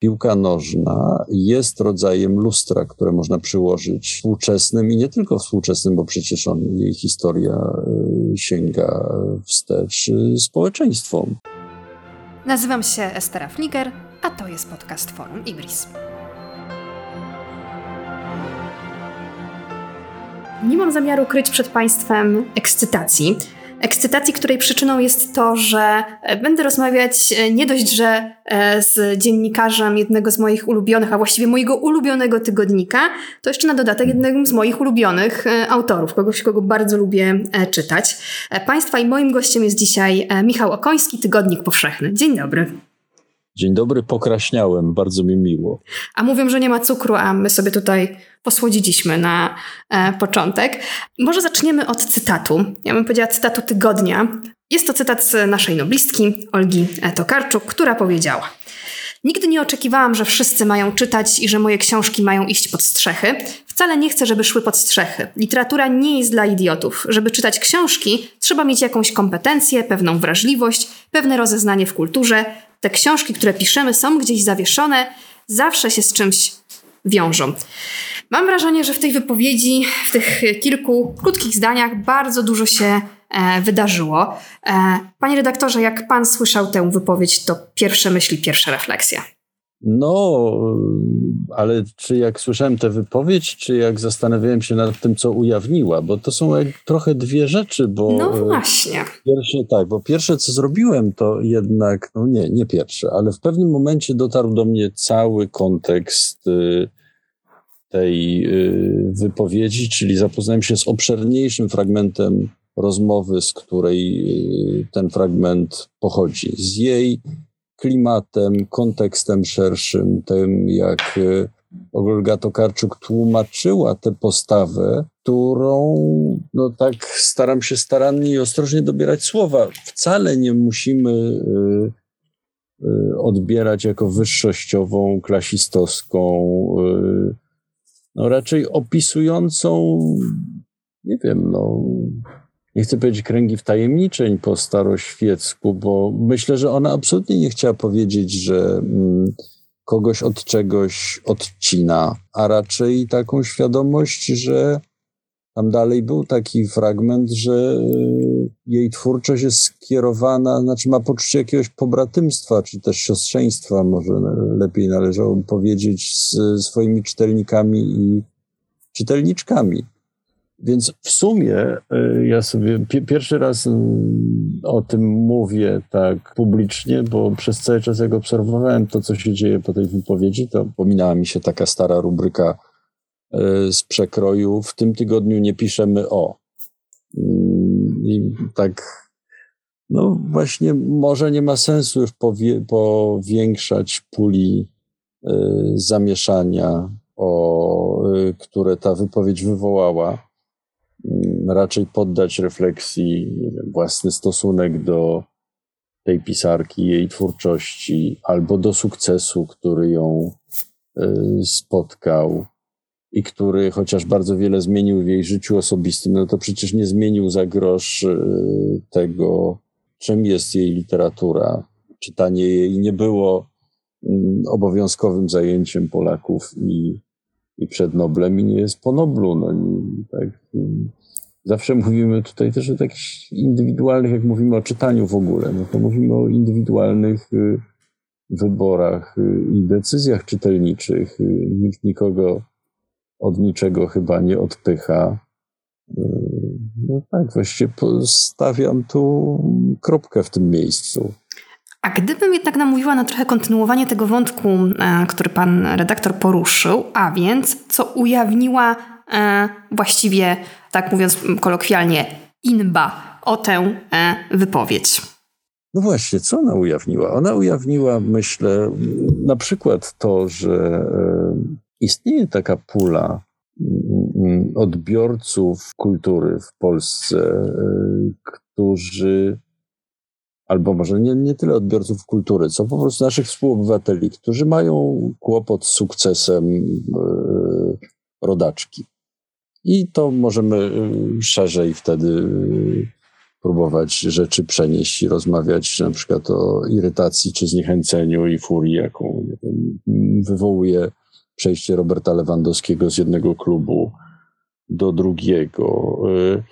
piłka nożna jest rodzajem lustra, które można przyłożyć współczesnym i nie tylko współczesnym, bo przecież on, jej historia y, sięga wstecz y, społeczeństwom. Nazywam się Estera Fliger, a to jest podcast Forum Ibris. Nie mam zamiaru kryć przed Państwem ekscytacji ekscytacji, której przyczyną jest to, że e, będę rozmawiać e, nie dość, że e, z dziennikarzem jednego z moich ulubionych, a właściwie mojego ulubionego tygodnika, to jeszcze na dodatek jednym z moich ulubionych autorów, kogoś, kogo bardzo lubię czytać. Państwa i moim gościem jest dzisiaj Michał Okoński, Tygodnik Powszechny. Dzień dobry. Dzień dobry, pokraśniałem, bardzo mi miło. A mówią, że nie ma cukru, a my sobie tutaj posłodziliśmy na e, początek. Może zaczniemy od cytatu. Ja bym powiedziała cytatu tygodnia. Jest to cytat z naszej noblistki, Olgi Tokarczuk, która powiedziała Nigdy nie oczekiwałam, że wszyscy mają czytać i że moje książki mają iść pod strzechy. Wcale nie chcę, żeby szły pod strzechy. Literatura nie jest dla idiotów. Żeby czytać książki, trzeba mieć jakąś kompetencję, pewną wrażliwość, pewne rozeznanie w kulturze, te książki, które piszemy, są gdzieś zawieszone, zawsze się z czymś wiążą. Mam wrażenie, że w tej wypowiedzi, w tych kilku krótkich zdaniach, bardzo dużo się e, wydarzyło. E, panie redaktorze, jak pan słyszał tę wypowiedź, to pierwsze myśli, pierwsza refleksja. No, ale czy jak słyszałem tę wypowiedź, czy jak zastanawiałem się nad tym, co ujawniła, bo to są trochę dwie rzeczy, bo... No e, właśnie. Pierwsze, tak, bo pierwsze, co zrobiłem, to jednak, no nie, nie pierwsze, ale w pewnym momencie dotarł do mnie cały kontekst y, tej y, wypowiedzi, czyli zapoznałem się z obszerniejszym fragmentem rozmowy, z której ten fragment pochodzi. Z jej klimatem, kontekstem szerszym, tym jak e, Olga Tokarczuk tłumaczyła tę postawę, którą no tak staram się starannie i ostrożnie dobierać słowa. Wcale nie musimy y, y, odbierać jako wyższościową, klasistowską, no raczej opisującą, nie wiem, no nie chcę powiedzieć kręgi wtajemniczeń po staroświecku, bo myślę, że ona absolutnie nie chciała powiedzieć, że mm, kogoś od czegoś odcina, a raczej taką świadomość, że tam dalej był taki fragment, że y, jej twórczość jest skierowana, znaczy ma poczucie jakiegoś pobratymstwa, czy też siostrzeństwa, może lepiej należało powiedzieć, z swoimi czytelnikami i czytelniczkami. Więc w sumie e, ja sobie pierwszy raz mm, o tym mówię tak publicznie, bo przez cały czas jak obserwowałem to, co się dzieje po tej wypowiedzi, to pominęła mi się taka stara rubryka e, z przekroju. W tym tygodniu nie piszemy o. Mm, I tak, no właśnie, może nie ma sensu już powie, powiększać puli e, zamieszania, o, które ta wypowiedź wywołała raczej poddać refleksji własny stosunek do tej pisarki, jej twórczości, albo do sukcesu, który ją y, spotkał i który chociaż bardzo wiele zmienił w jej życiu osobistym, no to przecież nie zmienił za grosz y, tego, czym jest jej literatura. Czytanie jej nie było mm, obowiązkowym zajęciem Polaków i i przed Noblem i nie jest po Noblu. No, tak. Zawsze mówimy tutaj też o takich indywidualnych, jak mówimy o czytaniu w ogóle, no to mówimy o indywidualnych y, wyborach y, i decyzjach czytelniczych. Y, nikt nikogo od niczego chyba nie odpycha. No tak, właściwie stawiam tu kropkę w tym miejscu. A gdybym jednak namówiła na trochę kontynuowanie tego wątku, e, który pan redaktor poruszył, a więc co ujawniła właściwie, tak mówiąc kolokwialnie, inba o tę e, wypowiedź. No właśnie, co ona ujawniła? Ona ujawniła, myślę, na przykład to, że istnieje taka pula mm, odbiorców kultury w Polsce, którzy albo może nie, nie tyle odbiorców kultury, co po prostu naszych współobywateli, którzy mają kłopot z sukcesem rodaczki. I to możemy e, szerzej wtedy próbować rzeczy przenieść i rozmawiać na przykład o irytacji czy zniechęceniu i furii, jaką wywołuje przejście Roberta Lewandowskiego z jednego klubu do drugiego. Y,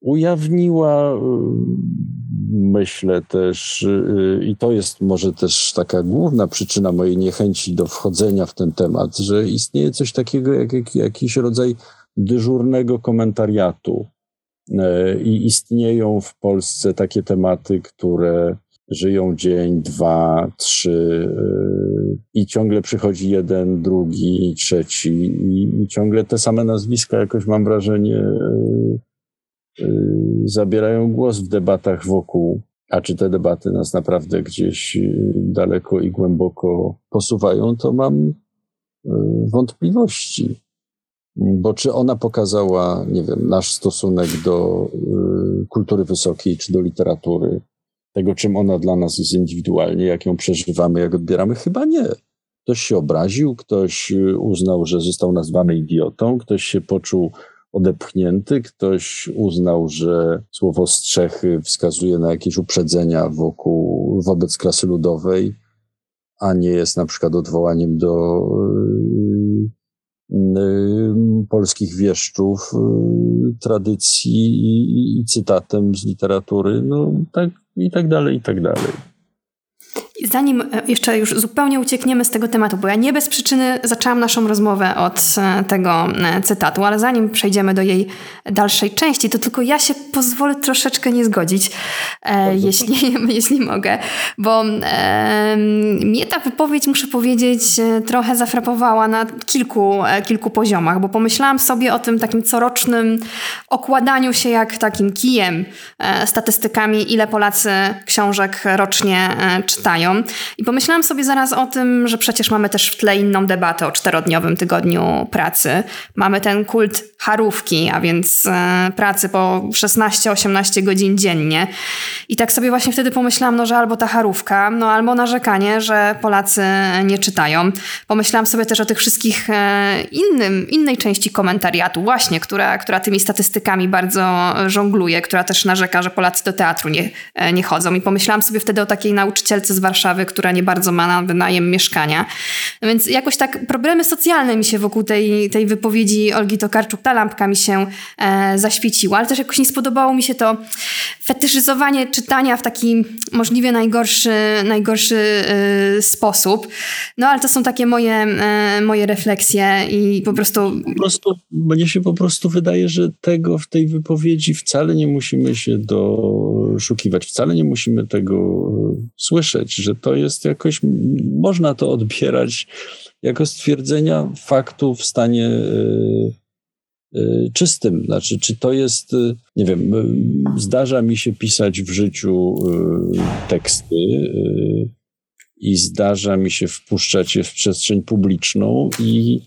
ujawniła, y, myślę też, y, i to jest może też taka główna przyczyna mojej niechęci do wchodzenia w ten temat, że istnieje coś takiego jak, jak jakiś rodzaj dyżurnego komentariatu. I istnieją w Polsce takie tematy, które żyją dzień, dwa, trzy i ciągle przychodzi jeden, drugi, trzeci i, i ciągle te same nazwiska jakoś mam wrażenie zabierają głos w debatach wokół, a czy te debaty nas naprawdę gdzieś daleko i głęboko posuwają, to mam wątpliwości. Bo czy ona pokazała, nie wiem, nasz stosunek do kultury wysokiej czy do literatury, tego, czym ona dla nas jest indywidualnie, jak ją przeżywamy, jak odbieramy? Chyba nie. Ktoś się obraził, ktoś y, uznał, że został nazwany idiotą, ktoś się poczuł odepchnięty, ktoś uznał, że słowo strzechy wskazuje na jakieś uprzedzenia wokół, wobec klasy ludowej, a nie jest na przykład odwołaniem do y, y, polskich wieszczów, tradycji i, i cytatem z literatury. No tak i tak dalej, i tak dalej. Zanim e, jeszcze już zupełnie uciekniemy z tego tematu, bo ja nie bez przyczyny zaczęłam naszą rozmowę od e, tego e, cytatu, ale zanim przejdziemy do jej dalszej części, to tylko ja się pozwolę troszeczkę nie zgodzić, e, jeśli, jeśli mogę, bo e, mnie ta wypowiedź, muszę powiedzieć, trochę zafrapowała na kilku, kilku poziomach, bo pomyślałam sobie o tym takim corocznym okładaniu się jak takim kijem e, statystykami, ile Polacy książek rocznie czytają. I pomyślałam sobie zaraz o tym, że przecież mamy też w tle inną debatę o czterodniowym tygodniu pracy. Mamy ten kult harówki, a więc e, pracy po 16-18 godzin dziennie. I tak sobie właśnie wtedy pomyślałam, no, że albo ta harówka, no albo narzekanie, że Polacy nie czytają. Pomyślałam sobie też o tych wszystkich e, innym, innej części komentariatu, właśnie, która, która tymi statystykami bardzo żongluje, która też narzeka, że Polacy do teatru nie, e, nie chodzą. I pomyślałam sobie wtedy o takiej nauczycielce z Warszawy, Warszawy, która nie bardzo ma na wynajem mieszkania. No więc jakoś tak problemy socjalne mi się wokół tej, tej wypowiedzi Olgi Tokarczuk, ta lampka mi się e, zaświeciła, ale też jakoś nie spodobało mi się to fetyszyzowanie czytania w taki możliwie najgorszy, najgorszy e, sposób. No ale to są takie moje, e, moje refleksje i po prostu... Po prostu, mnie się po prostu wydaje, że tego w tej wypowiedzi wcale nie musimy się doszukiwać, wcale nie musimy tego słyszeć, że to jest jakoś, można to odbierać jako stwierdzenia faktu w stanie y, y, czystym. Znaczy, czy to jest, y, nie wiem, zdarza mi się pisać w życiu teksty i zdarza mi się wpuszczać je w przestrzeń publiczną i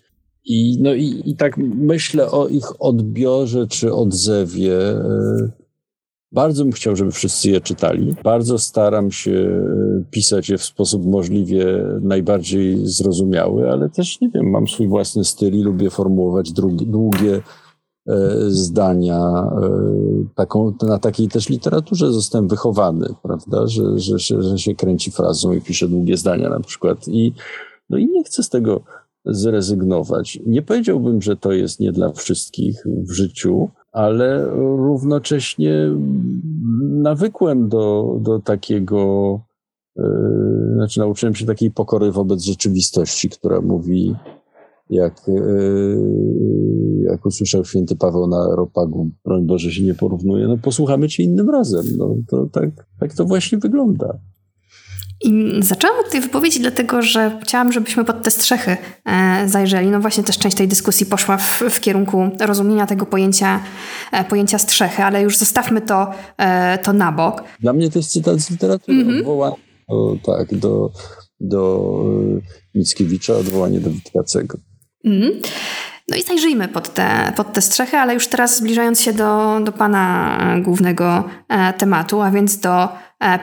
i, no i, i tak myślę o ich odbiorze czy odzewie bardzo bym chciał, żeby wszyscy je czytali. Bardzo staram się e, pisać je w sposób możliwie najbardziej zrozumiały, ale też, nie wiem, mam swój własny styl i lubię formułować drugi, długie e, zdania. E, taką, na takiej też literaturze zostałem wychowany, prawda, że, że, że, że się kręci frazą i pisze długie zdania na przykład. I, no i nie chcę z tego zrezygnować. Nie powiedziałbym, że to jest nie dla wszystkich w życiu, ale równocześnie nawykłem do, do takiego, yy, znaczy nauczyłem się takiej pokory wobec rzeczywistości, która mówi, jak, yy, jak usłyszał święty Paweł na Ropagu, broń Boże się nie porównuje, no posłuchamy cię innym razem. No, to tak, tak to właśnie wygląda. I zaczęłam od tej wypowiedzi, dlatego że chciałam, żebyśmy pod te strzechy e, zajrzeli. No właśnie też część tej dyskusji poszła w, w kierunku rozumienia tego pojęcia, e, pojęcia strzechy, ale już zostawmy to, e, to na bok. Dla mnie to jest cytat z literatury, mm -hmm. odwołanie do, tak, do, do Mickiewicza, odwołanie do Witkacego. Mm -hmm. No i zajrzyjmy pod te, pod te strzechy, ale już teraz zbliżając się do, do pana głównego tematu, a więc do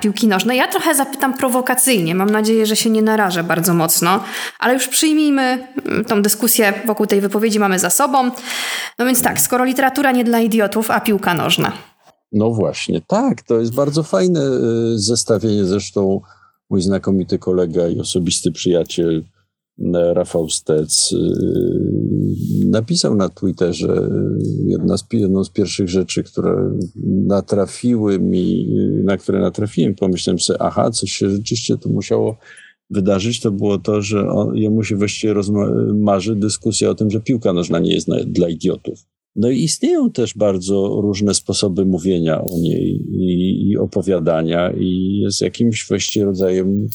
piłki nożnej. Ja trochę zapytam prowokacyjnie, mam nadzieję, że się nie narażę bardzo mocno, ale już przyjmijmy mm, tą dyskusję wokół tej wypowiedzi mamy za sobą. No więc tak, skoro literatura nie dla idiotów, a piłka nożna. No właśnie, tak, to jest bardzo fajne y, zestawienie. Zresztą mój znakomity kolega i osobisty przyjaciel Rafał Stec y, napisał na Twitterze jedna z, jedną z pierwszych rzeczy, które natrafiły mi, na które natrafiłem, pomyślałem sobie, aha, coś się rzeczywiście tu musiało wydarzyć, to było to, że on, jemu się właściwie marzy dyskusja o tym, że piłka nożna nie jest na, dla idiotów. No i istnieją też bardzo różne sposoby mówienia o niej i, i opowiadania i jest jakimś właściwie rodzajem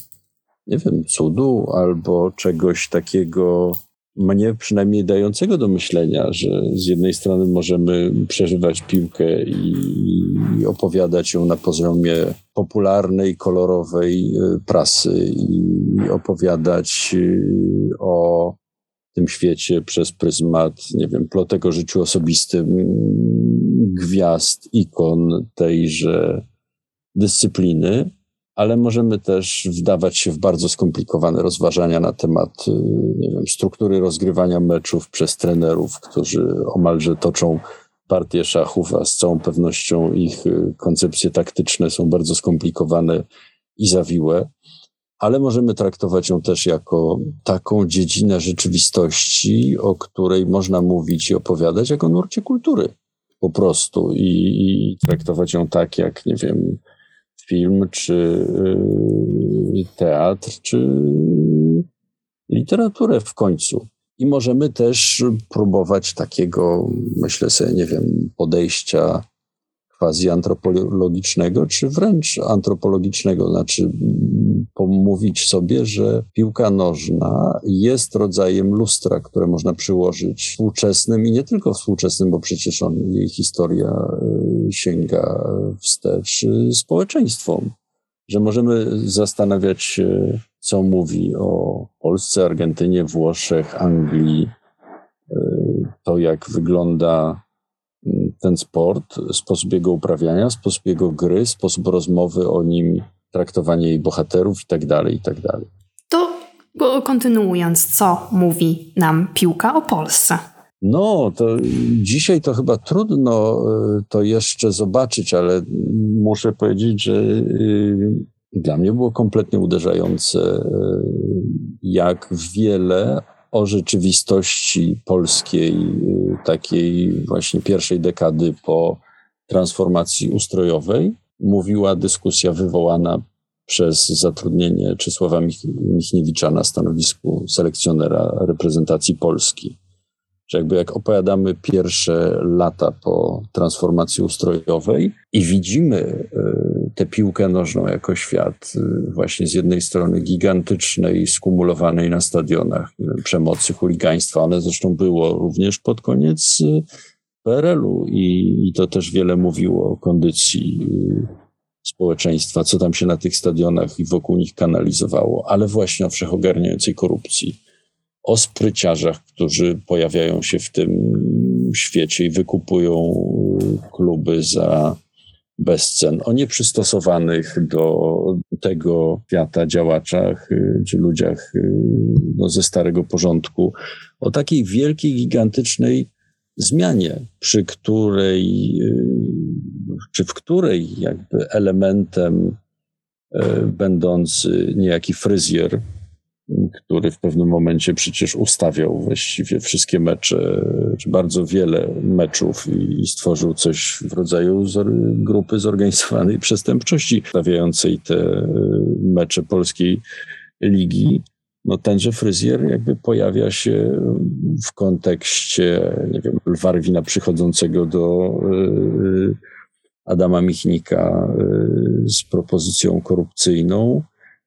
nie wiem, cudu albo czegoś takiego mnie przynajmniej dającego do myślenia, że z jednej strony możemy przeżywać piłkę i, opowiadać ją na poziomie popularnej, kolorowej e, prasy i opowiadać e, o tym świecie przez pryzmat, nie wiem, plotek o życiu osobistym, gwiazd, ikon tejże dyscypliny, ale możemy też wdawać się w bardzo skomplikowane rozważania na temat y, nie wiem, struktury rozgrywania meczów przez trenerów, którzy omalże toczą partię szachów, a z całą pewnością ich y, koncepcje taktyczne są bardzo skomplikowane i zawiłe, ale możemy traktować ją też jako taką dziedzinę rzeczywistości, o której można mówić i opowiadać jako nurcie kultury po prostu i, i traktować ją tak, jak nie wiem, film, czy y, teatr, czy literaturę w końcu. I możemy też próbować takiego, myślę sobie, nie wiem, podejścia quasi antropologicznego, czy wręcz antropologicznego, znaczy pomówić sobie, że piłka nożna jest rodzajem lustra, które można przyłożyć współczesnym i nie tylko współczesnym, bo przecież on, jej historia y, sięga wstecz y, społeczeństwom. Że możemy zastanawiać się, co mówi o Polsce, Argentynie, Włoszech, Anglii, y, to jak wygląda ten sport, sposób jego uprawiania, sposób jego gry, sposób rozmowy o nim, traktowanie jej bohaterów i tak dalej, i tak dalej. To kontynuując, co mówi nam piłka o Polsce? No, to dzisiaj to chyba trudno e, to jeszcze zobaczyć, ale muszę powiedzieć, że y, dla mnie było kompletnie uderzające, e, jak wiele o rzeczywistości polskiej, y, takiej właśnie pierwszej dekady po transformacji ustrojowej, mówiła dyskusja wywołana przez zatrudnienie Czesława Michniewicza na stanowisku selekcjonera reprezentacji Polski. Że jakby jak opowiadamy pierwsze lata po transformacji ustrojowej i widzimy e, tę piłkę nożną jako świat e, właśnie z jednej strony gigantycznej, skumulowanej na stadionach przemocy, chuligaństwa, one zresztą było również pod koniec e, PRL-u i, i to też wiele mówiło o kondycji społeczeństwa, co tam się na tych stadionach i wokół nich kanalizowało, ale właśnie o wszechogarniającej korupcji o spryciarzach, którzy pojawiają się w tym świecie i wykupują kluby za bezcen, o nieprzystosowanych do tego świata działaczach czy ludziach no, ze starego porządku, o takiej wielkiej, gigantycznej zmianie, przy której, czy w której jakby elementem będący niejaki fryzjer który w pewnym momencie przecież ustawiał właściwie wszystkie mecze, czy bardzo wiele meczów i, i stworzył coś w rodzaju grupy zorganizowanej przestępczości, stawiającej te e, mecze polskiej ligi. No tenże fryzjer jakby pojawia się w kontekście, nie wiem, Lwarwina przychodzącego do e, Adama Michnika z propozycją korupcyjną,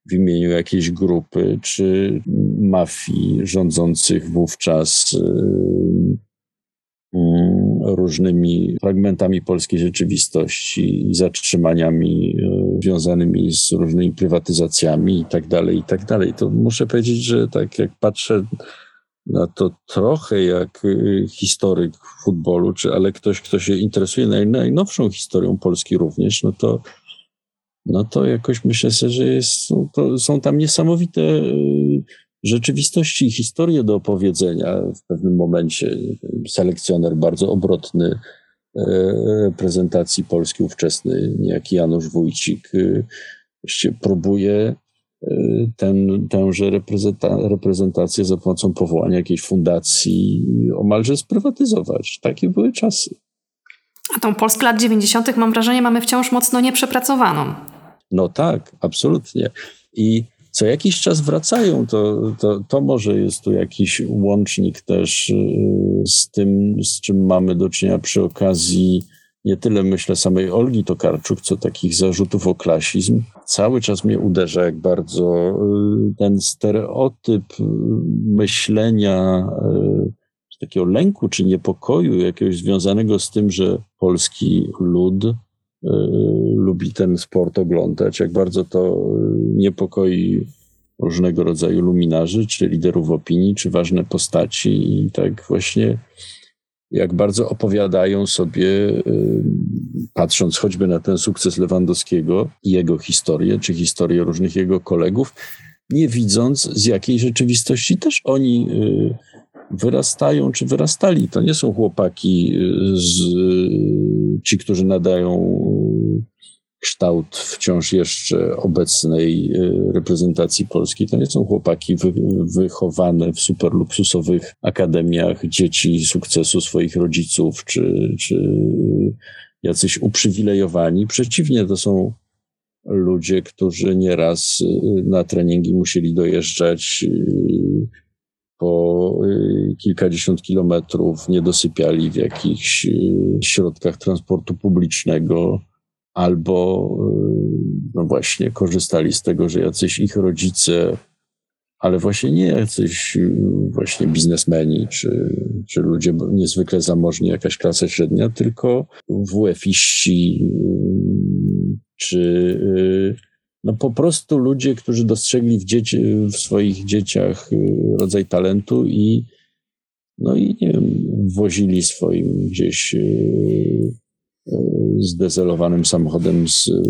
w imieniu jakiejś grupy czy mafii rządzących wówczas y, y, różnymi fragmentami polskiej rzeczywistości, zatrzymaniami y, związanymi z różnymi prywatyzacjami i tak dalej, i tak. To muszę powiedzieć, że tak jak patrzę na to trochę jak historyk futbolu, czy ale ktoś, kto się interesuje najnowszą historią Polski również, no to no to jakoś myślę sobie, że jest, to są tam niesamowite y, rzeczywistości i historie do opowiedzenia w pewnym momencie. Selekcjoner bardzo obrotny reprezentacji Polski ówczesny, niejaki Janusz Wójcik, próbuje ten, tęże reprezenta, reprezentację za pomocą powołania jakiejś fundacji omalże sprywatyzować. Takie były czasy. A tą Polskę lat 90. mam wrażenie mamy wciąż mocno nieprzepracowaną. No tak, absolutnie. I co jakiś czas wracają, to, to, to może jest tu jakiś łącznik też y, z tym, z czym mamy do czynienia przy okazji nie tyle myślę samej Olgi Tokarczuk, co takich zarzutów o klasizm. Cały czas mnie uderza, jak bardzo y, ten stereotyp y, myślenia, takiego lęku czy niepokoju jakiegoś związanego z tym, że polski lud lubi ten sport oglądać, jak bardzo to niepokoi różnego rodzaju luminarzy, czy liderów opinii, czy ważne postaci i tak właśnie jak bardzo opowiadają sobie, patrząc choćby na ten sukces Lewandowskiego i jego historię, czy historię różnych jego kolegów, nie widząc z jakiej rzeczywistości też oni wyrastają, czy wyrastali. To nie są chłopaki, z, ci, którzy nadają kształt wciąż jeszcze obecnej y, reprezentacji Polski. To nie są chłopaki wy, wychowane w super luksusowych akademiach dzieci sukcesu swoich rodziców, czy, czy jacyś uprzywilejowani. Przeciwnie, to są ludzie, którzy nieraz y, na treningi musieli dojeżdżać y, po kilkadziesiąt kilometrów, nie dosypiali w jakichś środkach transportu publicznego albo y, no właśnie korzystali z tego, że jacyś ich rodzice, ale właśnie nie jacyś y, właśnie biznesmeni, czy, czy ludzie niezwykle zamożni, jakaś klasa średnia, tylko WF-iści, y, czy no po prostu ludzie, którzy dostrzegli w, dzieci, w swoich dzieciach rodzaj talentu i no i nie wiem, wozili swoim gdzieś zdezelowanym samochodem z y,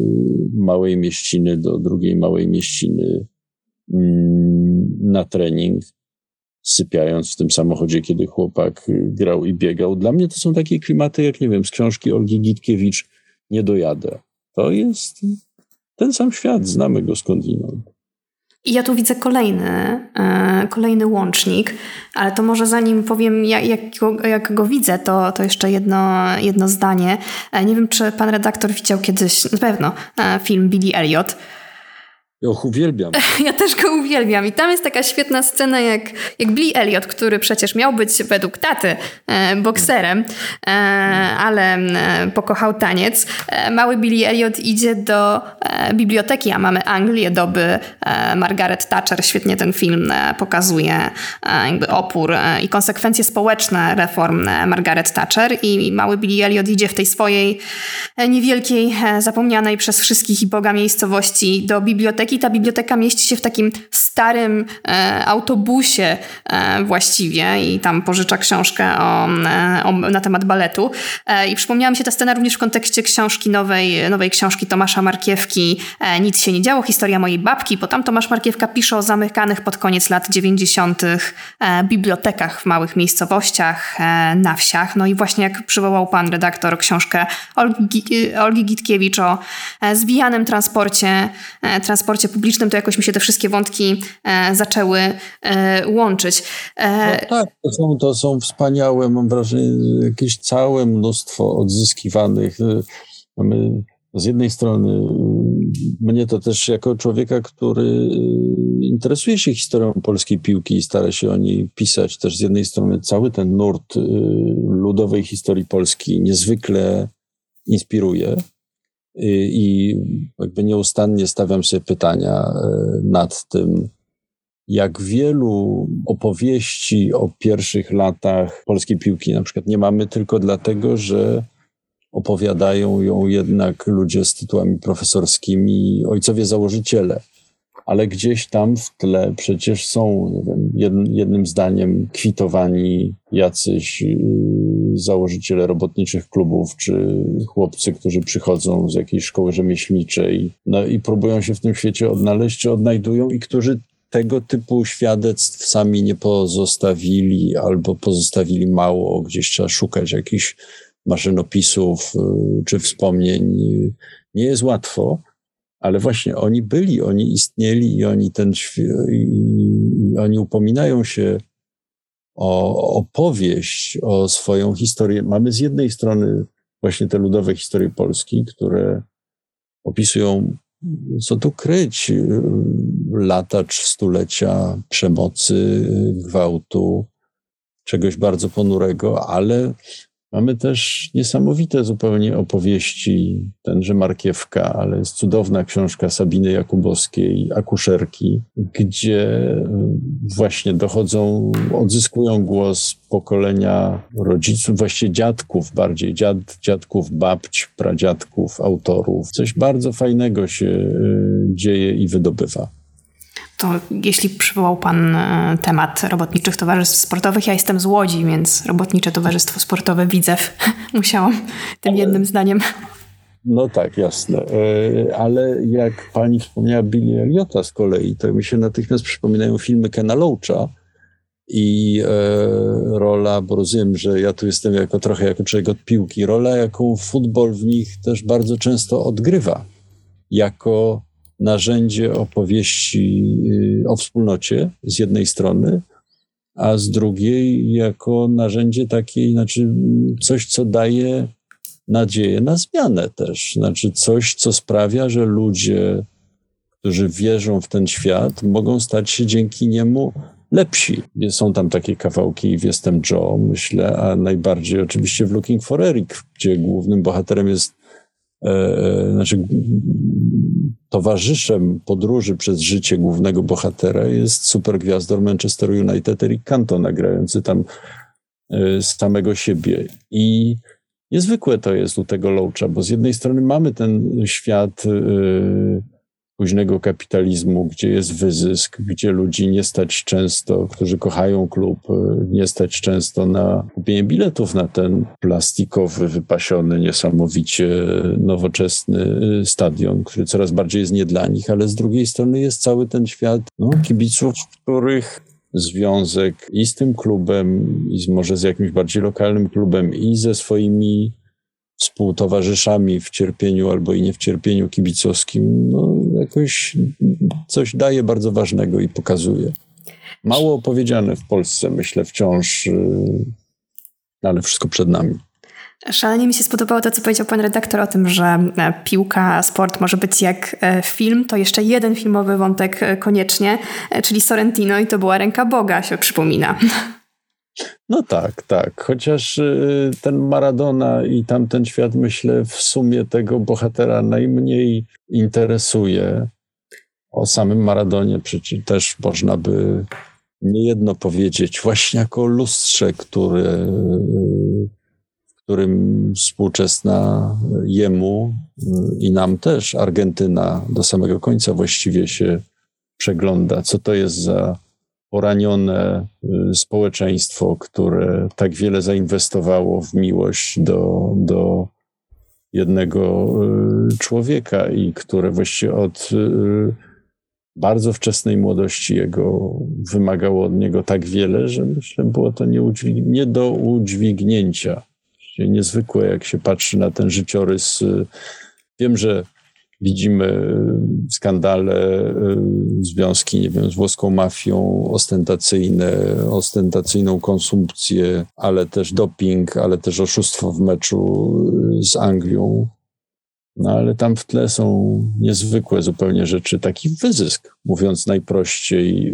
małej mieściny do drugiej małej mieściny mm, na trening, sypiając w tym samochodzie, kiedy chłopak grał i biegał. Dla mnie to są takie klimaty, jak nie wiem, z książki Olgi Gitkiewicz Nie dojadę. To jest ten sam świat, znamy go skądinąd. I ja tu widzę kolejny, e, kolejny łącznik, ale to może zanim powiem, jak, jak, go, jak go widzę, to, to jeszcze jedno, jedno zdanie. E, nie wiem, czy pan redaktor widział kiedyś, na pewno, e, film Billy Elliot. Ja uwielbiam. Ja też go uwielbiam. I tam jest taka świetna scena, jak, jak Billy Elliot, który przecież miał być według taty e, bokserem, e, ale e, pokochał taniec. E, mały Billy Elliot idzie do e, biblioteki, a mamy Anglię doby e, Margaret Thatcher. Świetnie ten film pokazuje jakby opór i konsekwencje społeczne reform Margaret Thatcher. I mały Billy Elliot idzie w tej swojej niewielkiej, zapomnianej przez wszystkich i Boga miejscowości do biblioteki biblioteki. Ta biblioteka mieści się w takim starym e, autobusie e, właściwie i tam pożycza książkę o, e, o, na temat baletu. E, I przypomniała mi się ta scena również w kontekście książki nowej, nowej książki Tomasza Markiewki e, Nic się nie działo, historia mojej babki, bo tam Tomasz Markiewka pisze o zamykanych pod koniec lat 90. E, bibliotekach w małych miejscowościach, na wsiach. No i właśnie jak przywołał pan redaktor książkę Olgi, Olgi Gitkiewicz o zwijanym transporcie, transporcie publicznym, to jakoś mi się te wszystkie wątki zaczęły e, łączyć. E, no tak, to są, to są wspaniałe, mam wrażenie, jakieś całe mnóstwo odzyskiwanych. Mamy z jednej strony mnie to też jako człowieka, który interesuje się historią polskiej piłki i stara się o niej pisać, też z jednej strony cały ten nurt ludowej historii Polski niezwykle inspiruje i jakby nieustannie stawiam sobie pytania e, nad tym, jak wielu opowieści o pierwszych latach polskiej piłki na przykład nie mamy tylko dlatego, że opowiadają ją jednak ludzie z tytułami profesorskimi, ojcowie założyciele. Ale gdzieś tam w tle przecież są jednym zdaniem kwitowani jacyś y, założyciele robotniczych klubów, czy chłopcy, którzy przychodzą z jakiejś szkoły rzemieślniczej no i próbują się w tym świecie odnaleźć, czy odnajdują i którzy tego typu świadectw sami nie pozostawili albo pozostawili mało, gdzieś trzeba szukać jakichś maszynopisów czy wspomnień nie jest łatwo, ale właśnie oni byli, oni istnieli i oni ten i oni upominają się o opowieść, o swoją historię. Mamy z jednej strony właśnie te ludowe historie Polski, które opisują, co tu kryć, lata czy stulecia przemocy, gwałtu, czegoś bardzo ponurego, ale Mamy też niesamowite zupełnie opowieści, tenże Markiewka, ale jest cudowna książka Sabiny Jakubowskiej, Akuszerki, gdzie y, właśnie dochodzą, odzyskują głos pokolenia rodziców, właściwie dziadków bardziej, dziad, dziadków, babć, pradziadków, autorów. Coś bardzo fajnego się y, dzieje i wydobywa. To jeśli przywołał Pan e, temat robotniczych towarzystw sportowych, ja jestem z Łodzi, więc Robotnicze Towarzystwo Sportowe Widzew musiałam tym jednym zdaniem. No tak, jasne. E, ale jak pani wspomniała Billy Eliota z kolei, to mi się natychmiast przypominają filmy Kena Loacha i e, rola, bo rozumiem, że ja tu jestem jako trochę jako człowiek od piłki, rola, jaką futbol w nich też bardzo często odgrywa. Jako narzędzie opowieści y, o wspólnocie z jednej strony, a z drugiej jako narzędzie takiej, znaczy coś, co daje nadzieję na zmianę też. Znaczy coś, co sprawia, że ludzie, którzy wierzą w ten świat, mogą stać się dzięki niemu lepsi. Są tam takie kawałki w Jestem Joe, myślę, a najbardziej oczywiście w Looking for Eric, gdzie głównym bohaterem jest E, e, znaczy towarzyszem podróży przez życie głównego bohatera jest supergwiazdor Manchester United Eric Cantona, grający tam e, z samego siebie. I niezwykłe to jest u tego Loacha, bo z jednej strony mamy ten świat późnego kapitalizmu, gdzie jest wyzysk, gdzie ludzi nie stać często, którzy kochają klub, e, nie stać często na kupienie biletów na ten plastikowy, wypasiony, niesamowicie nowoczesny e, stadion, który coraz bardziej jest nie dla nich, ale z drugiej strony jest cały ten świat no, kibiców, których związek i z tym klubem, i z, może z jakimś bardziej lokalnym klubem, i ze swoimi współtowarzyszami w cierpieniu albo i nie w cierpieniu kibicowskim, no jakoś coś daje bardzo ważnego i pokazuje. Mało opowiedziane w Polsce, myślę, wciąż, yy, ale wszystko przed nami. Szalenie mi się spodobało to, co powiedział pan redaktor o tym, że e, piłka, sport może być jak e, film. To jeszcze jeden filmowy wątek e, koniecznie, czyli Sorrentino i to była ręka Boga, się przypomina. No tak, tak. Chociaż y, ten Maradona i tamten świat, myślę, w sumie tego bohatera najmniej interesuje. O samym Maradonie przecież też można by niejedno powiedzieć, właśnie jako lustrze, który, w którym współczesna jemu y, i nam też Argentyna do samego końca właściwie się przegląda. Co to jest za poranione y, społeczeństwo, które tak wiele zainwestowało w miłość do, do jednego y, człowieka i które właściwie od y, bardzo wczesnej młodości jego wymagało od niego tak wiele, że myślę, było to nie, nie do udźwignięcia. Niezwykłe, jak się patrzy na ten życiorys. Wiem, że Widzimy y, skandale, y, związki, nie wiem, z włoską mafią, ostentacyjne, ostentacyjną konsumpcję, ale też doping, ale też oszustwo w meczu y, z Anglią. No ale tam w tle są niezwykłe zupełnie rzeczy, taki wyzysk, mówiąc najprościej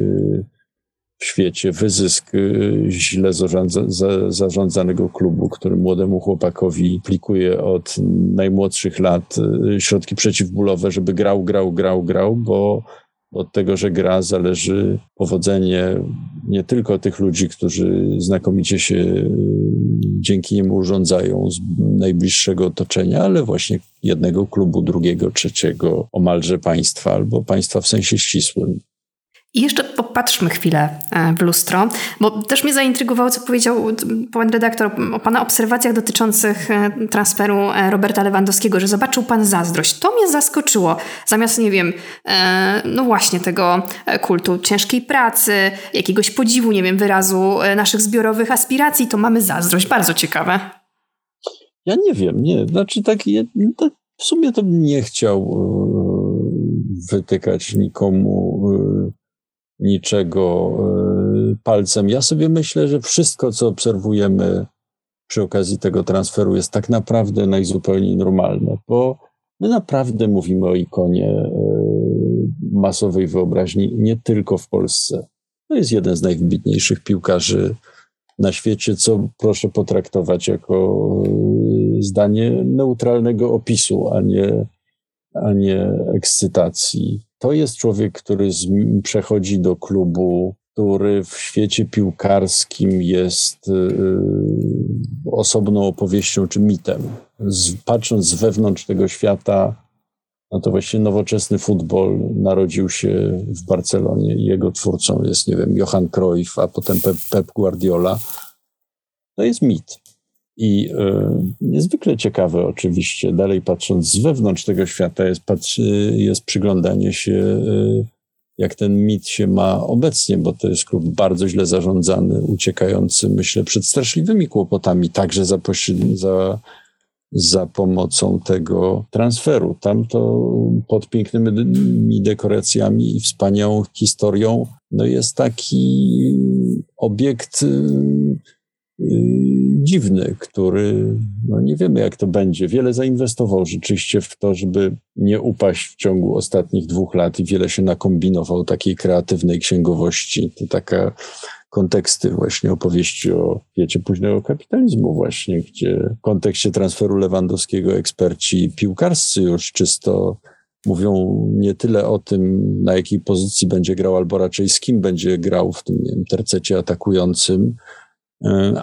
w świecie wyzysk y, źle zarządza, za, zarządzanego klubu, który młodemu chłopakowi aplikuje od najmłodszych lat y, środki przeciwbólowe, żeby grał, grał, grał, grał, bo od tego, że gra, zależy powodzenie nie tylko tych ludzi, którzy znakomicie się y, dzięki niemu urządzają z najbliższego otoczenia, ale właśnie jednego klubu, drugiego, trzeciego, omalże państwa, albo państwa w sensie ścisłym. I jeszcze popatrzmy chwilę e, w lustro, bo też mnie zaintrygowało, co powiedział pan redaktor o pana obserwacjach dotyczących e, transferu e, Roberta Lewandowskiego, że zobaczył pan zazdrość. To mnie zaskoczyło. Zamiast, nie wiem, no właśnie tego kultu ciężkiej pracy, jakiegoś podziwu, nie wiem, wyrazu naszych zbiorowych aspiracji, to mamy zazdrość. Bardzo ciekawe. Ja nie wiem, nie. Znaczy tak, tak w sumie to bym nie chciał wytykać nikomu niczego palcem. Ja sobie myślę, że wszystko, co obserwujemy przy okazji tego transferu jest tak naprawdę najzupełniej normalne, bo my naprawdę mówimy o ikonie e, masowej wyobraźni nie tylko w Polsce. To jest jeden z najwybitniejszych piłkarzy na świecie, co proszę potraktować jako e, zdanie neutralnego opisu, a nie, a nie ekscytacji. To jest człowiek, który z, przechodzi do klubu który w świecie piłkarskim jest y, osobną opowieścią czy mitem. Z, patrząc z wewnątrz tego świata, no to właśnie nowoczesny futbol narodził się w Barcelonie jego twórcą jest, nie wiem, Johan Cruyff, a potem Pep, Pep Guardiola. To jest mit. I y, niezwykle ciekawe oczywiście, dalej patrząc z wewnątrz tego świata, jest, patrzy, jest przyglądanie się y, jak ten mit się ma obecnie, bo to jest klub bardzo źle zarządzany, uciekający, myślę, przed straszliwymi kłopotami, także za, za, za pomocą tego transferu. Tam to pod pięknymi dekoracjami i wspaniałą historią no jest taki obiekt Y, dziwny, który no nie wiemy, jak to będzie. Wiele zainwestował rzeczywiście w to, żeby nie upaść w ciągu ostatnich dwóch lat i wiele się nakombinował takiej kreatywnej księgowości. To taka konteksty właśnie opowieści o wiecie późnego kapitalizmu właśnie, gdzie w kontekście transferu Lewandowskiego eksperci piłkarscy już czysto mówią nie tyle o tym, na jakiej pozycji będzie grał, albo raczej z kim będzie grał w tym wiem, tercecie atakującym,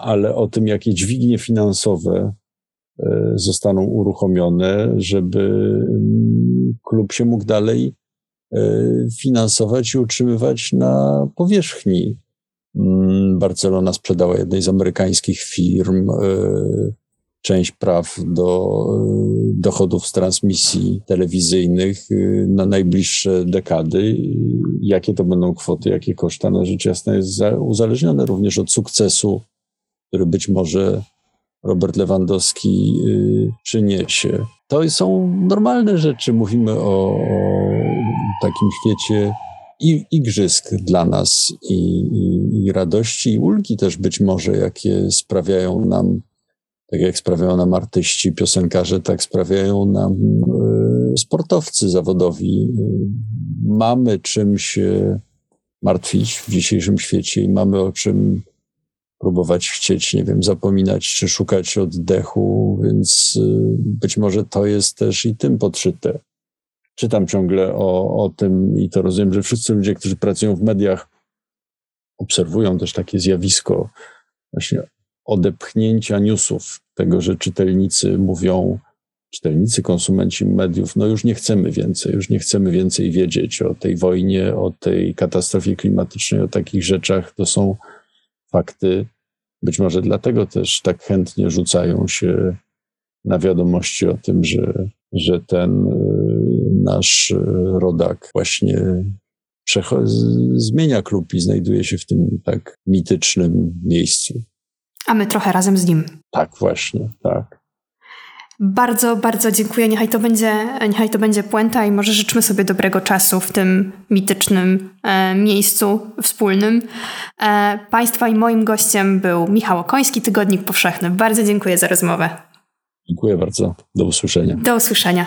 ale o tym, jakie dźwignie finansowe e, zostaną uruchomione, żeby mm, klub się mógł dalej e, finansować i utrzymywać na powierzchni. Mm, Barcelona sprzedała jednej z amerykańskich firm część praw do dochodów z transmisji telewizyjnych na najbliższe dekady. Jakie to będą kwoty, jakie koszta, no rzecz jasna jest uzależnione również od sukcesu który być może Robert Lewandowski y, przyniesie. To są normalne rzeczy. Mówimy o, takim świecie i igrzysk dla nas i, i, i, radości i ulgi też być może, jakie sprawiają nam, tak jak sprawiają nam artyści, piosenkarze, tak sprawiają nam y, sportowcy zawodowi. Y, mamy czym się martwić w dzisiejszym świecie i mamy o czym próbować chcieć, nie wiem, zapominać czy szukać oddechu, więc y, być może to jest też i tym podszyte. Czytam ciągle o, o tym i to rozumiem, że wszyscy ludzie, którzy pracują w mediach, obserwują też takie zjawisko właśnie odepchnięcia newsów, tego, że czytelnicy mówią, czytelnicy, konsumenci mediów, no już nie chcemy więcej, już nie chcemy więcej wiedzieć o tej wojnie, o tej katastrofie klimatycznej, o takich rzeczach. To są fakty. Być może dlatego też tak chętnie rzucają się na wiadomości o tym, że, że ten y, nasz y, rodak właśnie zmienia klub i znajduje się w tym tak mitycznym miejscu. A my trochę razem z nim. Tak, właśnie, tak. Bardzo, bardzo dziękuję. Niechaj to będzie, niechaj to będzie puenta i może życzmy sobie dobrego czasu w tym mitycznym e, miejscu wspólnym. E, państwa i moim gościem był Michał Okoński, Tygodnik Powszechny. Bardzo dziękuję za rozmowę. Dziękuję bardzo. Do usłyszenia. Do usłyszenia.